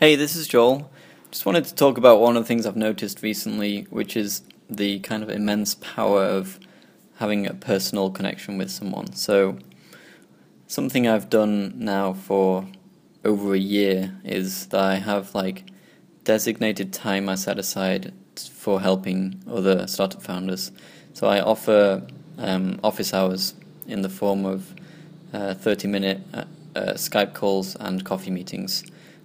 Hey, this is Joel. Just wanted to talk about one of the things I've noticed recently, which is the kind of immense power of having a personal connection with someone. So, something I've done now for over a year is that I have like designated time I set aside for helping other startup founders. So I offer um, office hours in the form of uh, 30 minute uh, uh, Skype calls and coffee meetings.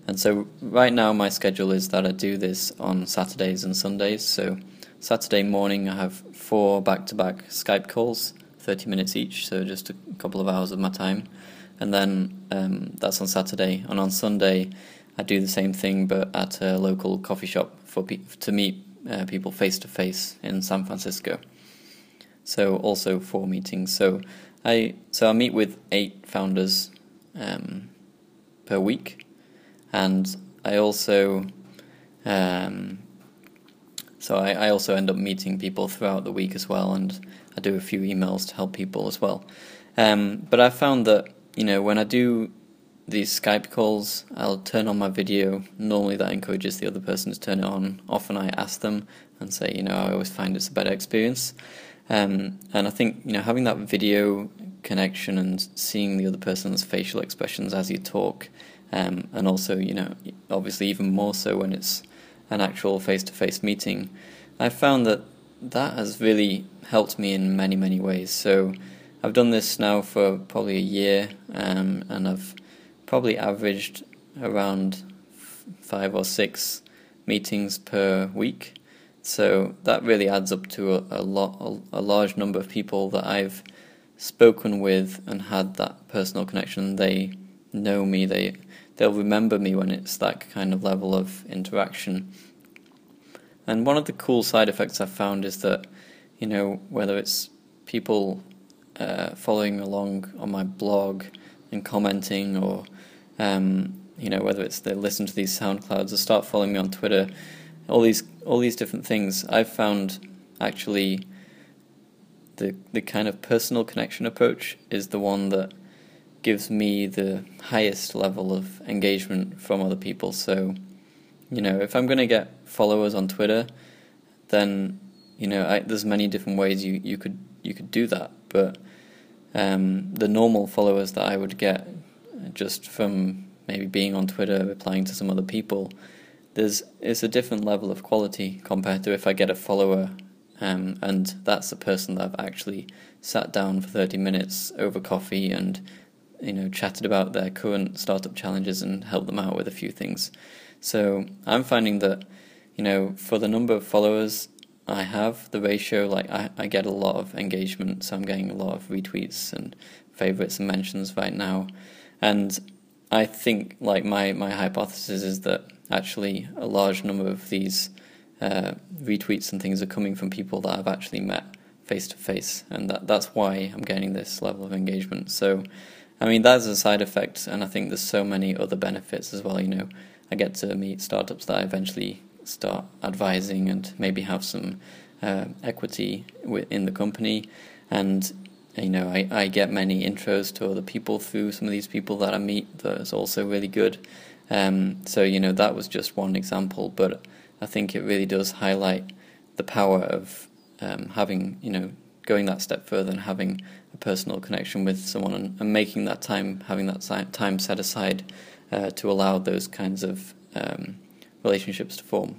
And so right now my schedule is that I do this on Saturdays and Sundays. So Saturday morning I have four back-to-back Skype calls, 30 minutes each, so just a couple of hours of my time. And then um, that's on Saturday. And on Sunday I do the same thing but at a local coffee shop for pe- to meet uh, people face to face in San Francisco. So also four meetings. So I so I meet with eight founders um, per week and I also um, so I, I, also end up meeting people throughout the week as well, and I do a few emails to help people as well. Um, but I found that you know when I do these Skype calls, I'll turn on my video. Normally, that encourages the other person to turn it on. Often, I ask them and say, you know, I always find it's a better experience. Um, and I think you know having that video connection and seeing the other person's facial expressions as you talk um, and also, you know, obviously even more so when it's an actual face-to-face meeting. I've found that that has really helped me in many, many ways. So I've done this now for probably a year, um, and I've probably averaged around five or six meetings per week. So that really adds up to a, a lot, a, a large number of people that I've spoken with and had that personal connection. They know me. They they'll remember me when it's that kind of level of interaction. And one of the cool side effects I've found is that, you know, whether it's people uh, following along on my blog and commenting, or um, you know, whether it's they listen to these SoundClouds or start following me on Twitter, all these all these different things, I've found actually the the kind of personal connection approach is the one that gives me the highest level of engagement from other people. So, you know, if I'm going to get followers on Twitter, then you know, I, there's many different ways you, you could you could do that. But um, the normal followers that I would get just from maybe being on Twitter, replying to some other people, there's it's a different level of quality compared to if I get a follower um, and that's the person that I've actually sat down for 30 minutes over coffee and you know, chatted about their current startup challenges and helped them out with a few things. So I'm finding that, you know, for the number of followers I have, the ratio, like I, I get a lot of engagement, so I'm getting a lot of retweets and favorites and mentions right now. And I think, like, my, my hypothesis is that actually a large number of these uh, retweets and things are coming from people that I've actually met face to face, and that that's why I'm getting this level of engagement. So I mean, that's a side effect, and I think there's so many other benefits as well. You know, I get to meet startups that I eventually start advising and maybe have some uh, equity in the company, and you know, I, I get many intros to other people through some of these people that I meet. That's also really good. Um, so you know, that was just one example, but I think it really does highlight the power of um, having you know going that step further and having a personal connection with someone and, and making that time, having that time set aside uh, to allow those kinds of um, relationships to form.